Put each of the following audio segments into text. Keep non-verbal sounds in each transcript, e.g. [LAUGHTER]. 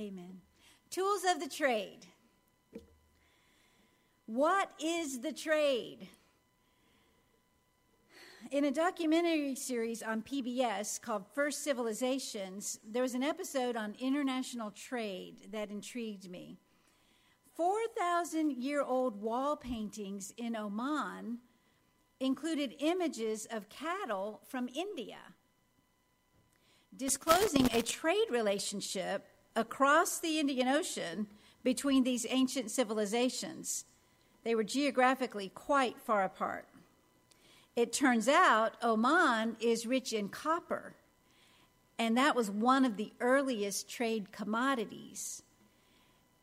Amen. Tools of the trade. What is the trade? In a documentary series on PBS called First Civilizations, there was an episode on international trade that intrigued me. 4,000 year old wall paintings in Oman included images of cattle from India, disclosing a trade relationship across the Indian Ocean between these ancient civilizations. They were geographically quite far apart. It turns out Oman is rich in copper, and that was one of the earliest trade commodities.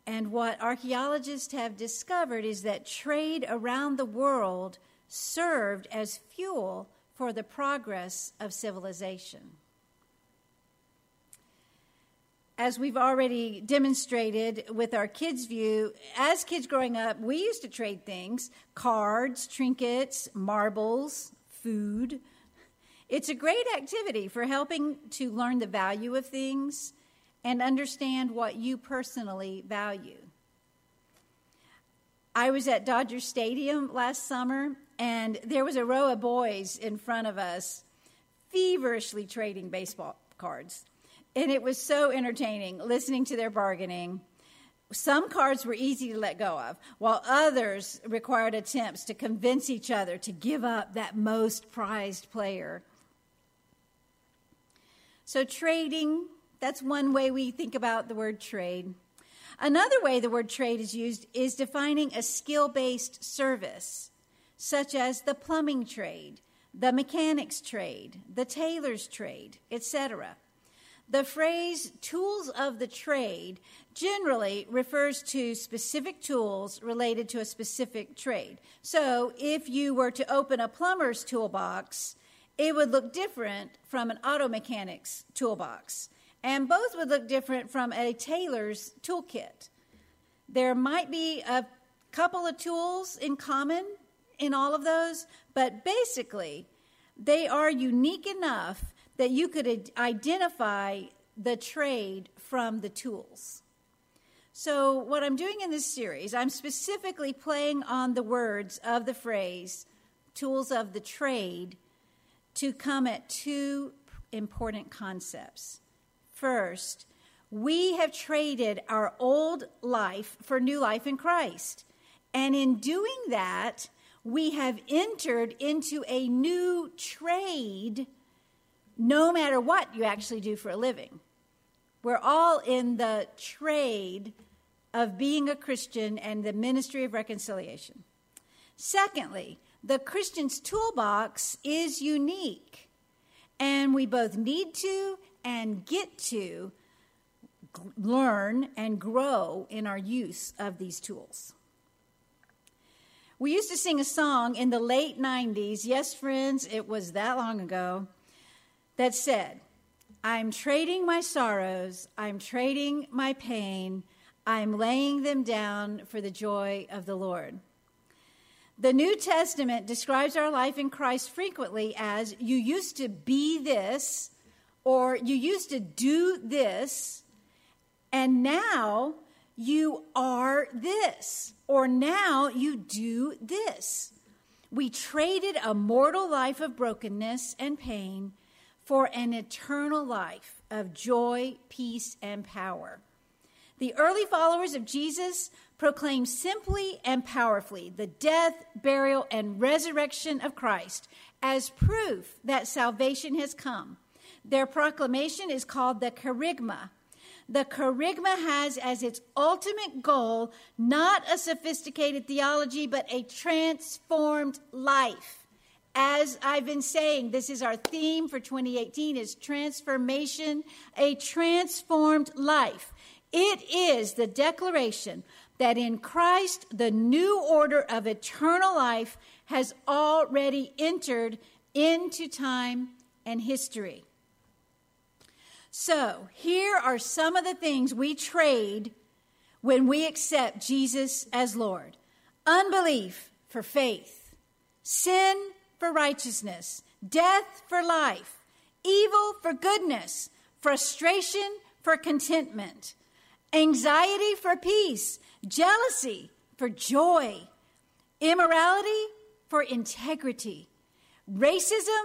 And what archaeologists have discovered is that trade around the world served as fuel for the progress of civilization. As we've already demonstrated with our kids' view, as kids growing up, we used to trade things cards, trinkets, marbles, food. It's a great activity for helping to learn the value of things and understand what you personally value. I was at Dodger Stadium last summer, and there was a row of boys in front of us feverishly trading baseball cards. And it was so entertaining listening to their bargaining. Some cards were easy to let go of, while others required attempts to convince each other to give up that most prized player. So, trading, that's one way we think about the word trade. Another way the word trade is used is defining a skill based service, such as the plumbing trade, the mechanics trade, the tailor's trade, etc. The phrase tools of the trade generally refers to specific tools related to a specific trade. So if you were to open a plumber's toolbox, it would look different from an auto mechanic's toolbox. And both would look different from a tailor's toolkit. There might be a couple of tools in common in all of those, but basically, they are unique enough that you could identify the trade from the tools. So, what I'm doing in this series, I'm specifically playing on the words of the phrase tools of the trade to come at two important concepts. First, we have traded our old life for new life in Christ. And in doing that, we have entered into a new trade no matter what you actually do for a living. We're all in the trade of being a Christian and the ministry of reconciliation. Secondly, the Christian's toolbox is unique, and we both need to and get to learn and grow in our use of these tools. We used to sing a song in the late 90s. Yes, friends, it was that long ago that said, I'm trading my sorrows, I'm trading my pain, I'm laying them down for the joy of the Lord. The New Testament describes our life in Christ frequently as you used to be this, or you used to do this, and now you are this, or now you do this. We traded a mortal life of brokenness and pain for an eternal life of joy, peace, and power. The early followers of Jesus proclaimed simply and powerfully the death, burial, and resurrection of Christ as proof that salvation has come. Their proclamation is called the kerygma. The kerygma has as its ultimate goal not a sophisticated theology, but a transformed life as I've been saying, this is our theme for 2018 is transformation, a transformed life. It is the declaration that in Christ the new order of eternal life has already entered into time and history. So, here are some of the things we trade when we accept Jesus as Lord unbelief for faith, sin for righteousness, death for life, evil for goodness, frustration for contentment, anxiety for peace, jealousy for joy, immorality for integrity, racism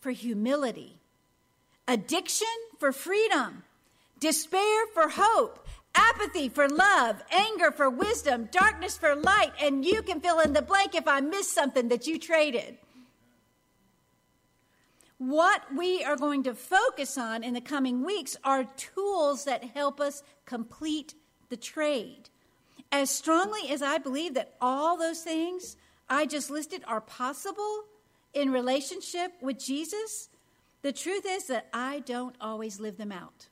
for humility, addiction for freedom, despair for hope, apathy for love, anger for wisdom, darkness for light, and you can fill in the blank if I missed something that you traded. What we are going to focus on in the coming weeks are tools that help us complete the trade. As strongly as I believe that all those things I just listed are possible in relationship with Jesus, the truth is that I don't always live them out.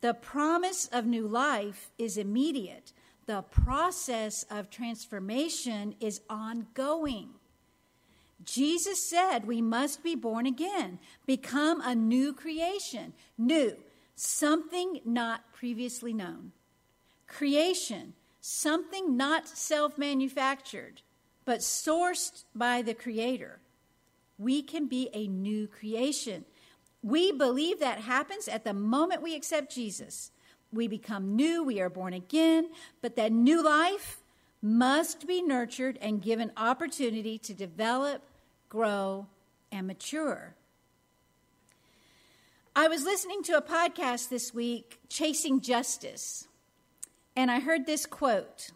The promise of new life is immediate. The process of transformation is ongoing. Jesus said we must be born again, become a new creation, new, something not previously known. Creation, something not self manufactured, but sourced by the Creator. We can be a new creation. We believe that happens at the moment we accept Jesus. We become new, we are born again, but that new life must be nurtured and given opportunity to develop, grow, and mature. I was listening to a podcast this week, Chasing Justice, and I heard this quote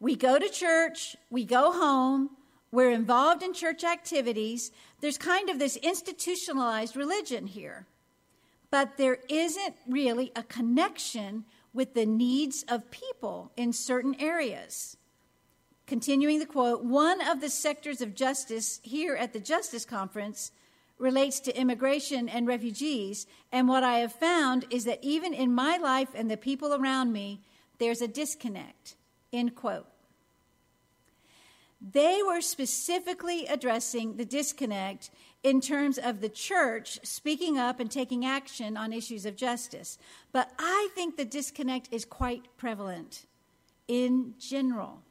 We go to church, we go home, we're involved in church activities. There's kind of this institutionalized religion here. But there isn't really a connection with the needs of people in certain areas. Continuing the quote, one of the sectors of justice here at the Justice Conference relates to immigration and refugees. And what I have found is that even in my life and the people around me, there's a disconnect. End quote. They were specifically addressing the disconnect in terms of the church speaking up and taking action on issues of justice. But I think the disconnect is quite prevalent in general.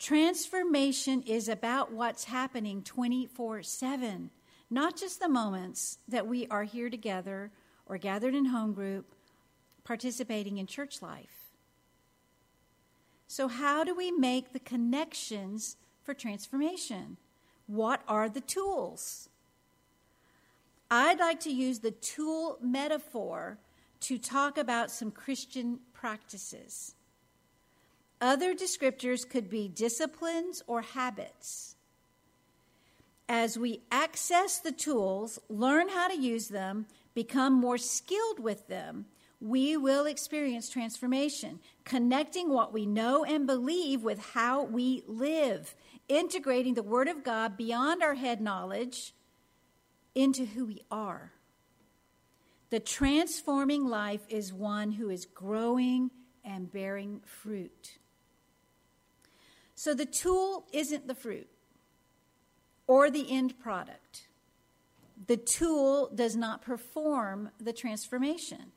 Transformation is about what's happening 24 7, not just the moments that we are here together or gathered in home group, participating in church life. So, how do we make the connections for transformation? What are the tools? I'd like to use the tool metaphor to talk about some Christian practices. Other descriptors could be disciplines or habits. As we access the tools, learn how to use them, become more skilled with them, we will experience transformation, connecting what we know and believe with how we live, integrating the Word of God beyond our head knowledge into who we are. The transforming life is one who is growing and bearing fruit. So the tool isn't the fruit or the end product. The tool does not perform the transformation.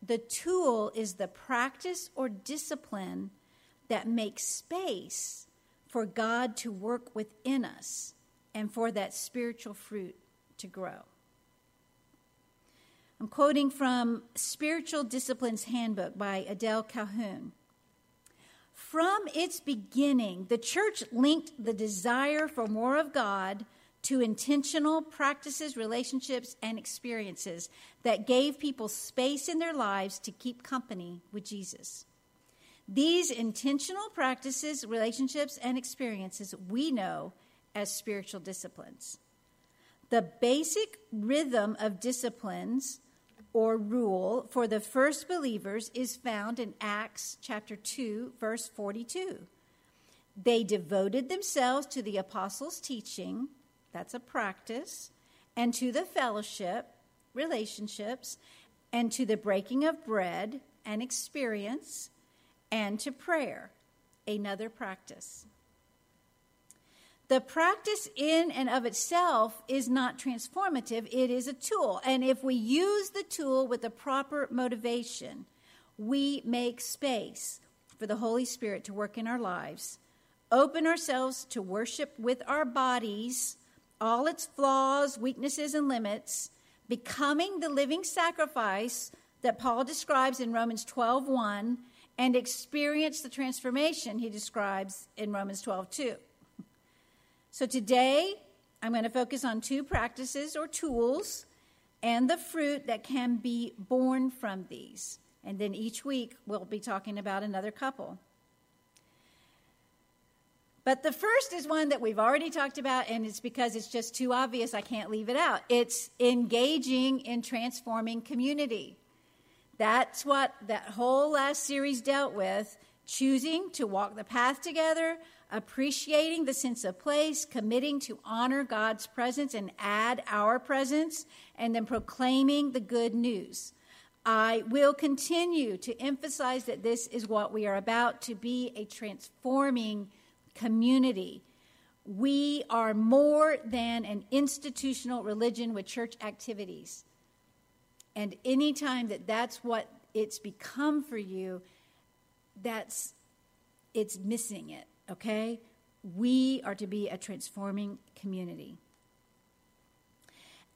The tool is the practice or discipline that makes space for God to work within us and for that spiritual fruit to grow. I'm quoting from Spiritual Disciplines Handbook by Adele Calhoun. From its beginning, the church linked the desire for more of God to intentional practices, relationships, and experiences that gave people space in their lives to keep company with Jesus. These intentional practices, relationships, and experiences we know as spiritual disciplines. The basic rhythm of disciplines or rule for the first believers is found in Acts chapter 2 verse 42. They devoted themselves to the apostles' teaching, that's a practice. And to the fellowship, relationships, and to the breaking of bread, an experience, and to prayer, another practice. The practice in and of itself is not transformative, it is a tool. And if we use the tool with the proper motivation, we make space for the Holy Spirit to work in our lives, open ourselves to worship with our bodies all its flaws, weaknesses, and limits, becoming the living sacrifice that Paul describes in Romans 12:1 and experience the transformation he describes in Romans 12:2. So today I'm going to focus on two practices or tools and the fruit that can be borne from these. And then each week we'll be talking about another couple. But the first is one that we've already talked about, and it's because it's just too obvious, I can't leave it out. It's engaging in transforming community. That's what that whole last series dealt with choosing to walk the path together, appreciating the sense of place, committing to honor God's presence and add our presence, and then proclaiming the good news. I will continue to emphasize that this is what we are about to be a transforming community. We are more than an institutional religion with church activities. And anytime that that's what it's become for you, that's it's missing it, okay? We are to be a transforming community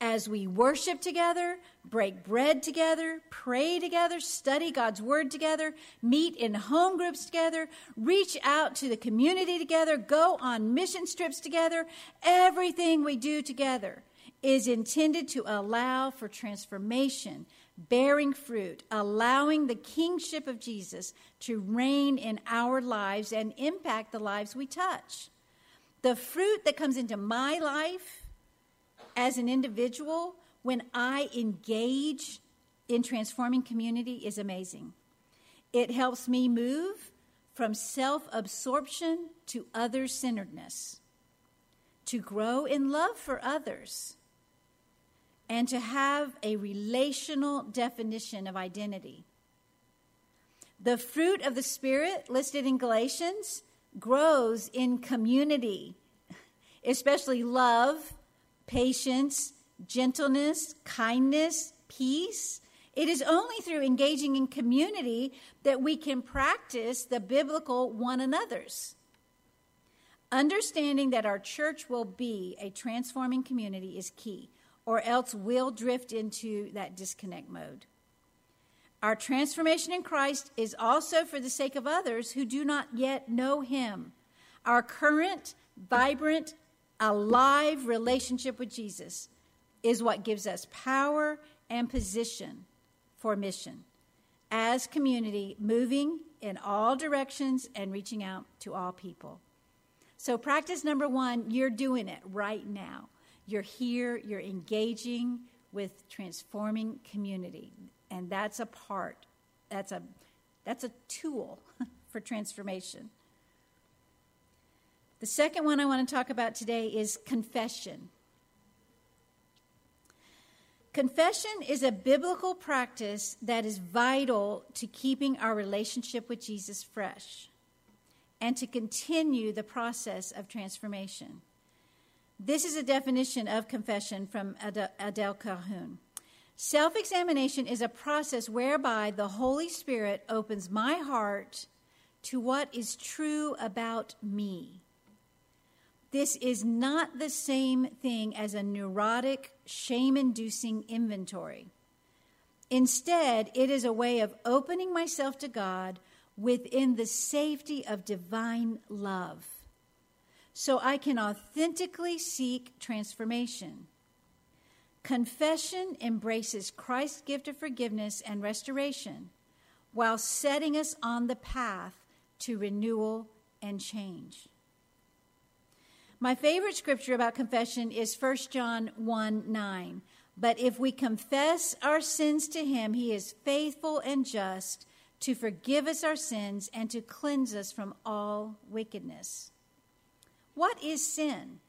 as we worship together, break bread together, pray together, study God's word together, meet in home groups together, reach out to the community together, go on mission trips together, everything we do together is intended to allow for transformation, bearing fruit, allowing the kingship of Jesus to reign in our lives and impact the lives we touch. The fruit that comes into my life as an individual, when I engage in transforming community, is amazing. It helps me move from self absorption to other centeredness, to grow in love for others, and to have a relational definition of identity. The fruit of the Spirit listed in Galatians grows in community, especially love patience, gentleness, kindness, peace. It is only through engaging in community that we can practice the biblical one another's. Understanding that our church will be a transforming community is key, or else we'll drift into that disconnect mode. Our transformation in Christ is also for the sake of others who do not yet know Him. Our current, vibrant, alive relationship with Jesus is what gives us power and position for mission as community, moving in all directions and reaching out to all people. So, practice number one, you're doing it right now. You're here, you're engaging with transforming community. And that's a part, that's a, that's a tool [LAUGHS] for transformation. The second one I want to talk about today is confession. Confession is a biblical practice that is vital to keeping our relationship with Jesus fresh and to continue the process of transformation. This is a definition of confession from Adele Calhoun. Self examination is a process whereby the Holy Spirit opens my heart to what is true about me this is not the same thing as a neurotic, shame inducing inventory. Instead, it is a way of opening myself to God within the safety of divine love so I can authentically seek transformation. Confession embraces Christ's gift of forgiveness and restoration while setting us on the path to renewal and change. My favorite scripture about confession is 1 John 1 9. But if we confess our sins to him, he is faithful and just to forgive us our sins and to cleanse us from all wickedness. What is sin?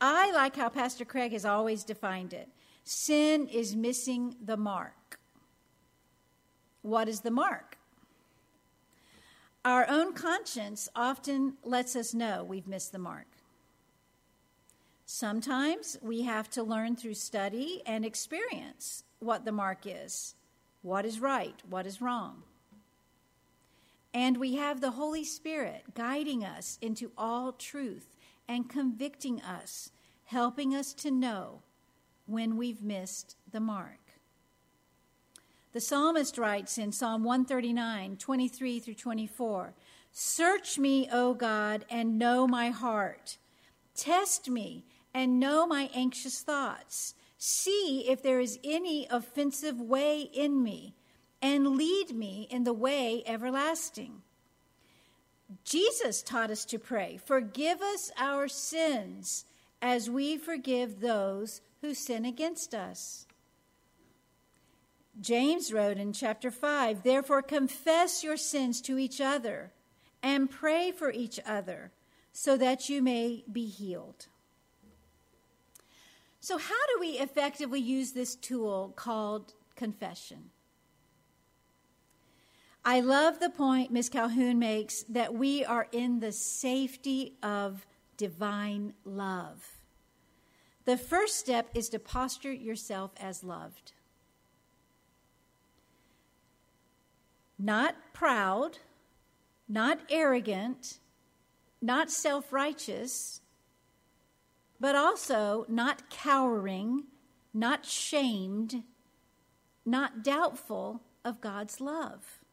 I like how Pastor Craig has always defined it sin is missing the mark. What is the mark? Our own conscience often lets us know we've missed the mark. Sometimes we have to learn through study and experience what the mark is, what is right, what is wrong. And we have the Holy Spirit guiding us into all truth and convicting us, helping us to know when we've missed the mark. The psalmist writes in Psalm 139, 23 through 24 Search me, O God, and know my heart. Test me and know my anxious thoughts. See if there is any offensive way in me, and lead me in the way everlasting. Jesus taught us to pray, Forgive us our sins as we forgive those who sin against us. James wrote in chapter 5 Therefore, confess your sins to each other and pray for each other so that you may be healed. So, how do we effectively use this tool called confession? I love the point Ms. Calhoun makes that we are in the safety of divine love. The first step is to posture yourself as loved. Not proud, not arrogant, not self righteous, but also not cowering, not shamed, not doubtful of God's love.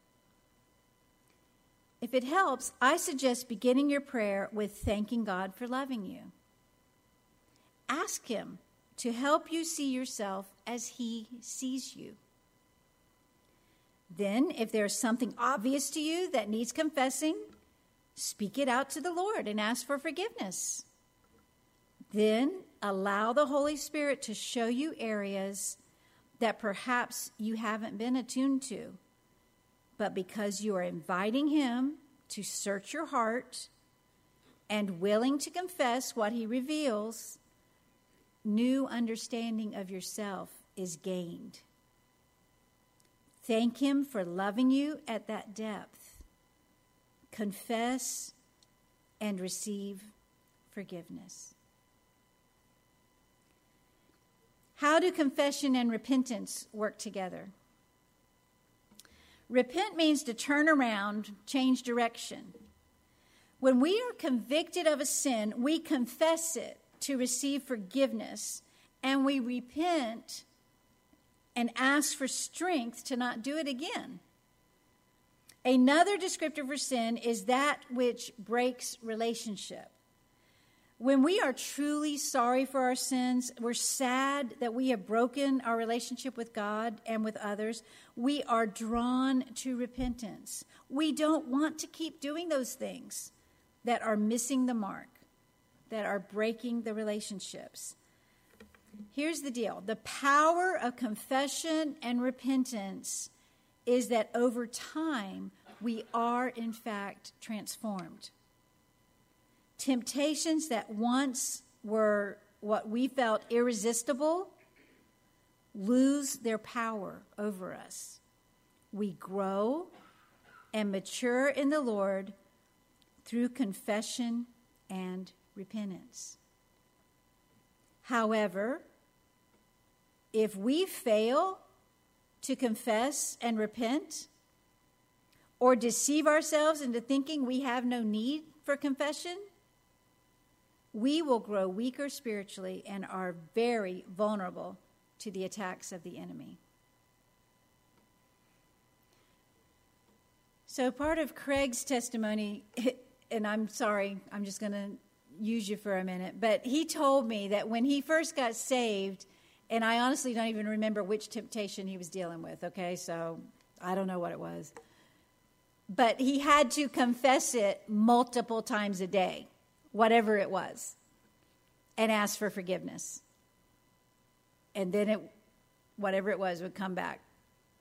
If it helps, I suggest beginning your prayer with thanking God for loving you. Ask Him to help you see yourself as He sees you. Then, if there's something obvious to you that needs confessing, speak it out to the Lord and ask for forgiveness. Then, allow the Holy Spirit to show you areas that perhaps you haven't been attuned to but because you are inviting Him to search your heart and willing to confess what He reveals, new understanding of yourself is gained. Thank Him for loving you at that depth. Confess and receive forgiveness. How do confession and repentance work together? Repent means to turn around, change direction. When we are convicted of a sin, we confess it to receive forgiveness, and we repent and ask for strength to not do it again. Another descriptor for sin is that which breaks relationship. When we are truly sorry for our sins, we're sad that we have broken our relationship with God and with others, we are drawn to repentance. We don't want to keep doing those things that are missing the mark, that are breaking the relationships. Here's the deal the power of confession and repentance is that over time, we are in fact transformed. Temptations that once were what we felt irresistible lose their power over us. We grow and mature in the Lord through confession and repentance. However, if we fail to confess and repent, or deceive ourselves into thinking we have no need for confession, we will grow weaker spiritually and are very vulnerable to the attacks of the enemy. So, part of Craig's testimony, [LAUGHS] and I'm sorry, I'm just going to use you for a minute, but he told me that when he first got saved, and I honestly don't even remember which temptation he was dealing with, okay? So, I don't know what it was. But he had to confess it multiple times a day whatever it was, and ask for forgiveness. And then it, whatever it was, would come back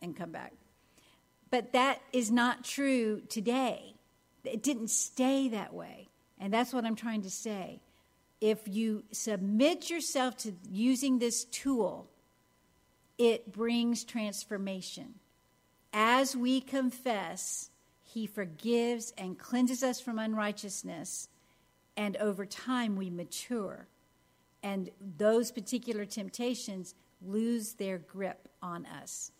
and come back. But that is not true today. It didn't stay that way. And that's what I'm trying to say. If you submit yourself to using this tool, it brings transformation. As we confess, He forgives and cleanses us from unrighteousness and over time, we mature. And those particular temptations lose their grip on us.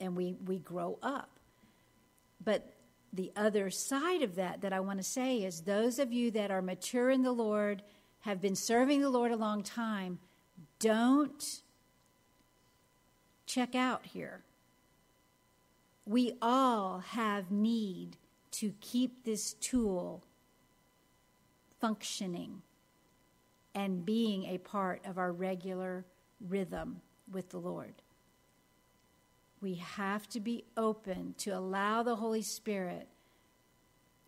And we, we grow up. But the other side of that, that I want to say, is those of you that are mature in the Lord, have been serving the Lord a long time, don't check out here. We all have need to keep this tool functioning and being a part of our regular rhythm with the Lord. We have to be open to allow the Holy Spirit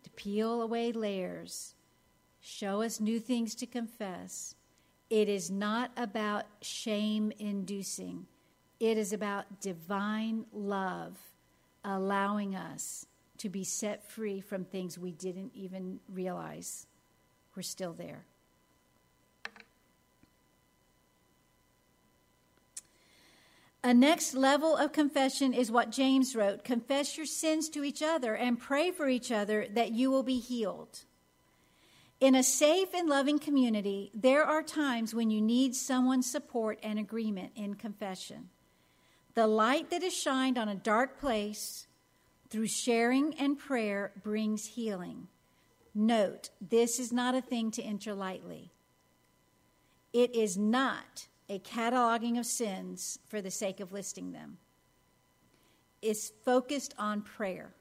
to peel away layers, show us new things to confess. It is not about shame inducing, it is about divine love allowing us to be set free from things we didn't even realize were still there. A next level of confession is what James wrote Confess your sins to each other and pray for each other that you will be healed. In a safe and loving community, there are times when you need someone's support and agreement in confession. The light that is shined on a dark place through sharing and prayer brings healing. Note, this is not a thing to enter lightly. It is not a cataloging of sins for the sake of listing them. It's focused on prayer,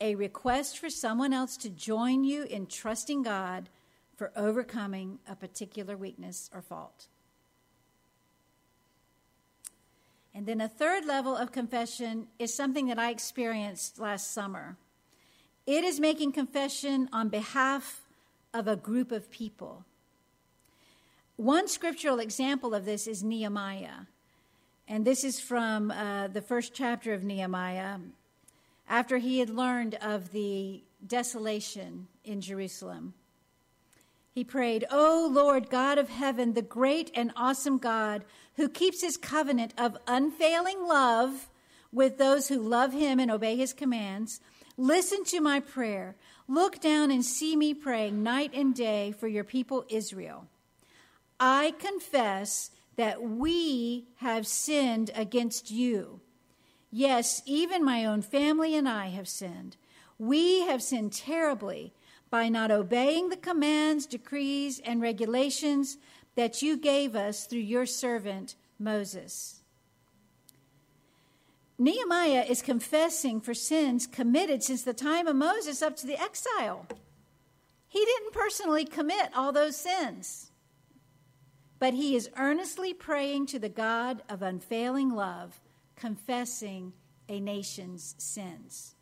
a request for someone else to join you in trusting God for overcoming a particular weakness or fault. And then a third level of confession is something that I experienced last summer. It is making confession on behalf of a group of people. One scriptural example of this is Nehemiah. And this is from uh, the first chapter of Nehemiah. After he had learned of the desolation in Jerusalem, he prayed, O Lord God of heaven, the great and awesome God, who keeps his covenant of unfailing love with those who love him and obey his commands, listen to my prayer. Look down and see me praying night and day for your people Israel. I confess that we have sinned against you. Yes, even my own family and I have sinned. We have sinned terribly by not obeying the commands, decrees, and regulations that you gave us through your servant Moses. Nehemiah is confessing for sins committed since the time of Moses up to the exile. He didn't personally commit all those sins but he is earnestly praying to the God of unfailing love, confessing a nation's sins.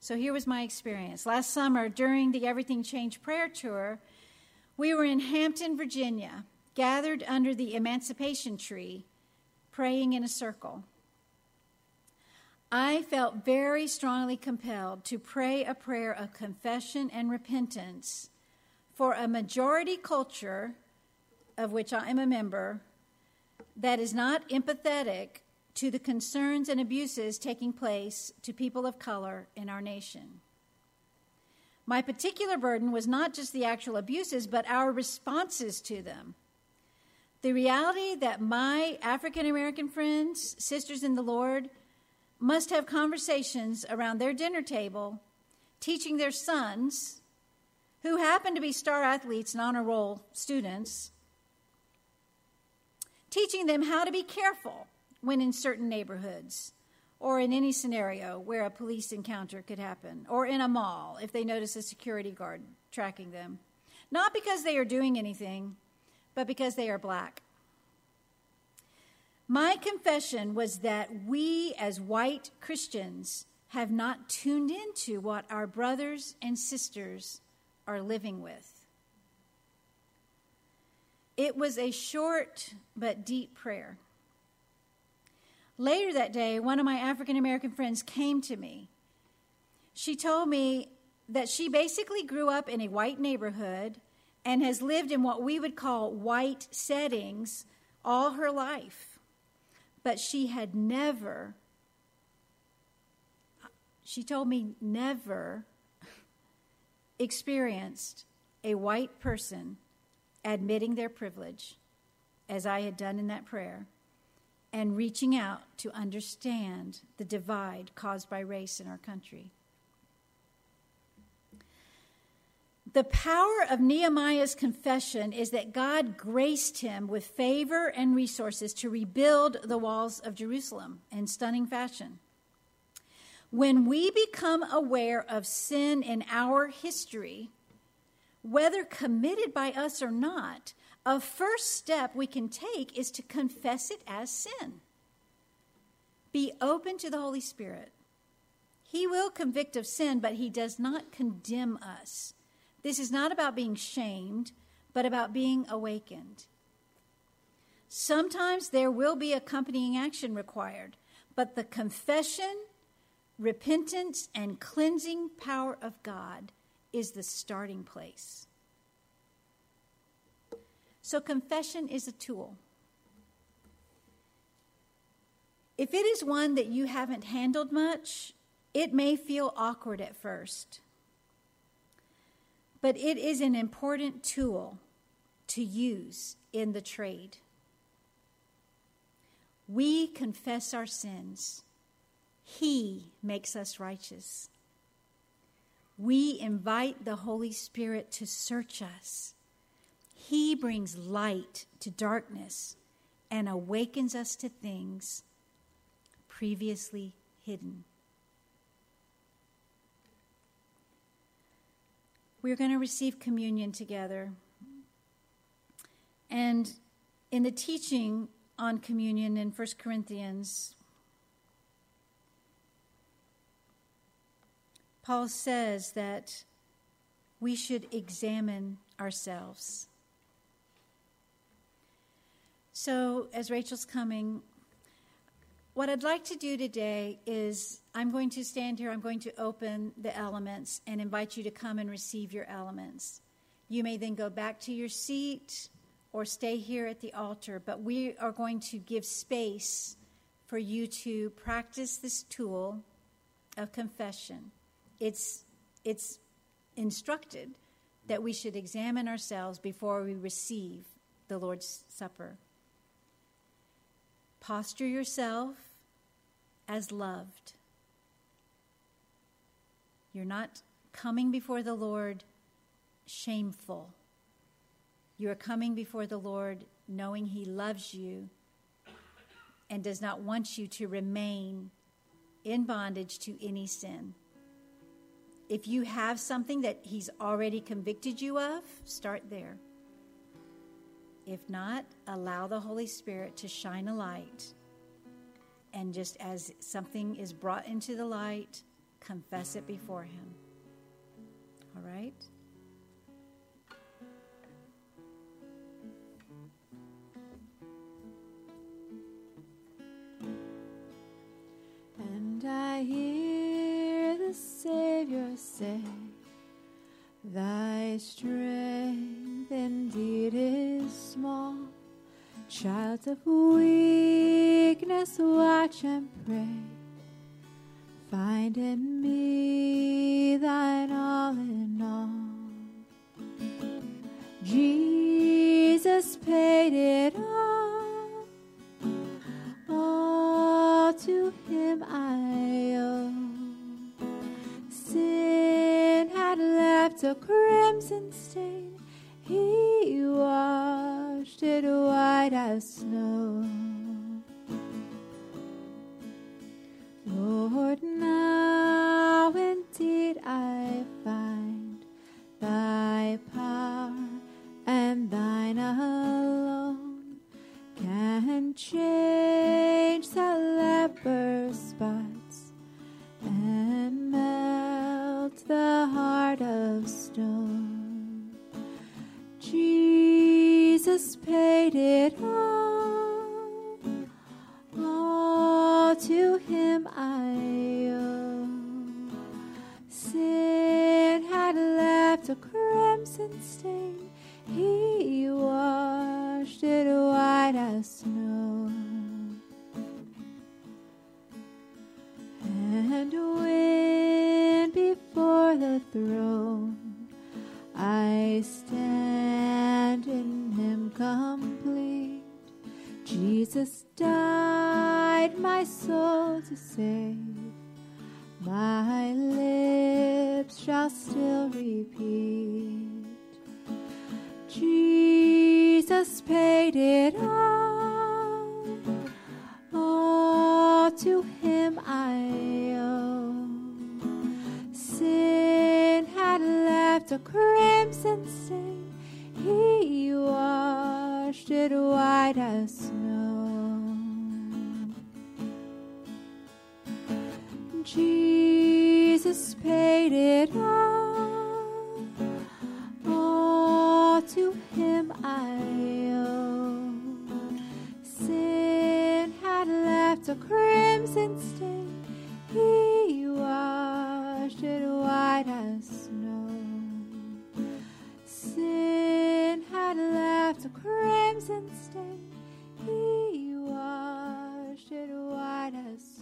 So here was my experience. Last summer, during the Everything Changed prayer tour, we were in Hampton, Virginia, gathered under the emancipation tree, praying in a circle. I felt very strongly compelled to pray a prayer of confession and repentance for a majority culture of which I am a member, that is not empathetic to the concerns and abuses taking place to people of color in our nation. My particular burden was not just the actual abuses, but our responses to them. The reality that my African American friends, sisters in the Lord, must have conversations around their dinner table teaching their sons, who happen to be star athletes and honor roll students, teaching them how to be careful when in certain neighborhoods or in any scenario where a police encounter could happen, or in a mall if they notice a security guard tracking them. Not because they are doing anything, but because they are black. My confession was that we, as white Christians, have not tuned into what our brothers and sisters are living with. It was a short but deep prayer. Later that day, one of my African American friends came to me. She told me that she basically grew up in a white neighborhood and has lived in what we would call white settings all her life. But she had never, she told me, never experienced a white person admitting their privilege, as I had done in that prayer, and reaching out to understand the divide caused by race in our country. The power of Nehemiah's confession is that God graced him with favor and resources to rebuild the walls of Jerusalem in stunning fashion. When we become aware of sin in our history, whether committed by us or not, a first step we can take is to confess it as sin. Be open to the Holy Spirit. He will convict of sin, but He does not condemn us. This is not about being shamed, but about being awakened. Sometimes there will be accompanying action required, but the confession, repentance, and cleansing power of God is the starting place. So, confession is a tool. If it is one that you haven't handled much, it may feel awkward at first. But it is an important tool to use in the trade. We confess our sins, He makes us righteous we invite the Holy Spirit to search us. He brings light to darkness and awakens us to things previously hidden. We're going to receive communion together. And in the teaching on communion in 1 Corinthians, Paul says that we should examine ourselves. So, as Rachel's coming, what I'd like to do today is I'm going to stand here, I'm going to open the elements and invite you to come and receive your elements. You may then go back to your seat or stay here at the altar, but we are going to give space for you to practice this tool of confession it's, it's instructed that we should examine ourselves before we receive the Lord's Supper. Posture yourself as loved. You're not coming before the Lord shameful. You are coming before the Lord knowing He loves you and does not want you to remain in bondage to any sin. If you have something that He's already convicted you of, start there. If not, allow the Holy Spirit to shine a light. And just as something is brought into the light, confess it before Him. All right? And I hear the Savior say, Thy strength indeed is small. Child of weakness, watch and pray. Find in me thine all in all. Jesus paid it all. All to him I owe. Sin had left a crimson stain. He washed it white as snow. Lord, now indeed I find thy power and thine alone can change the leper's spots and melt the heart of stone. Jesus paid it all, Sin had left a crimson stain, Crimson and stain. He washed it white as snow. Jesus paid it all. All to him I owe. Sin had left a crimson stain. He washed it white as Sin had left a crimson stain. He washed it white as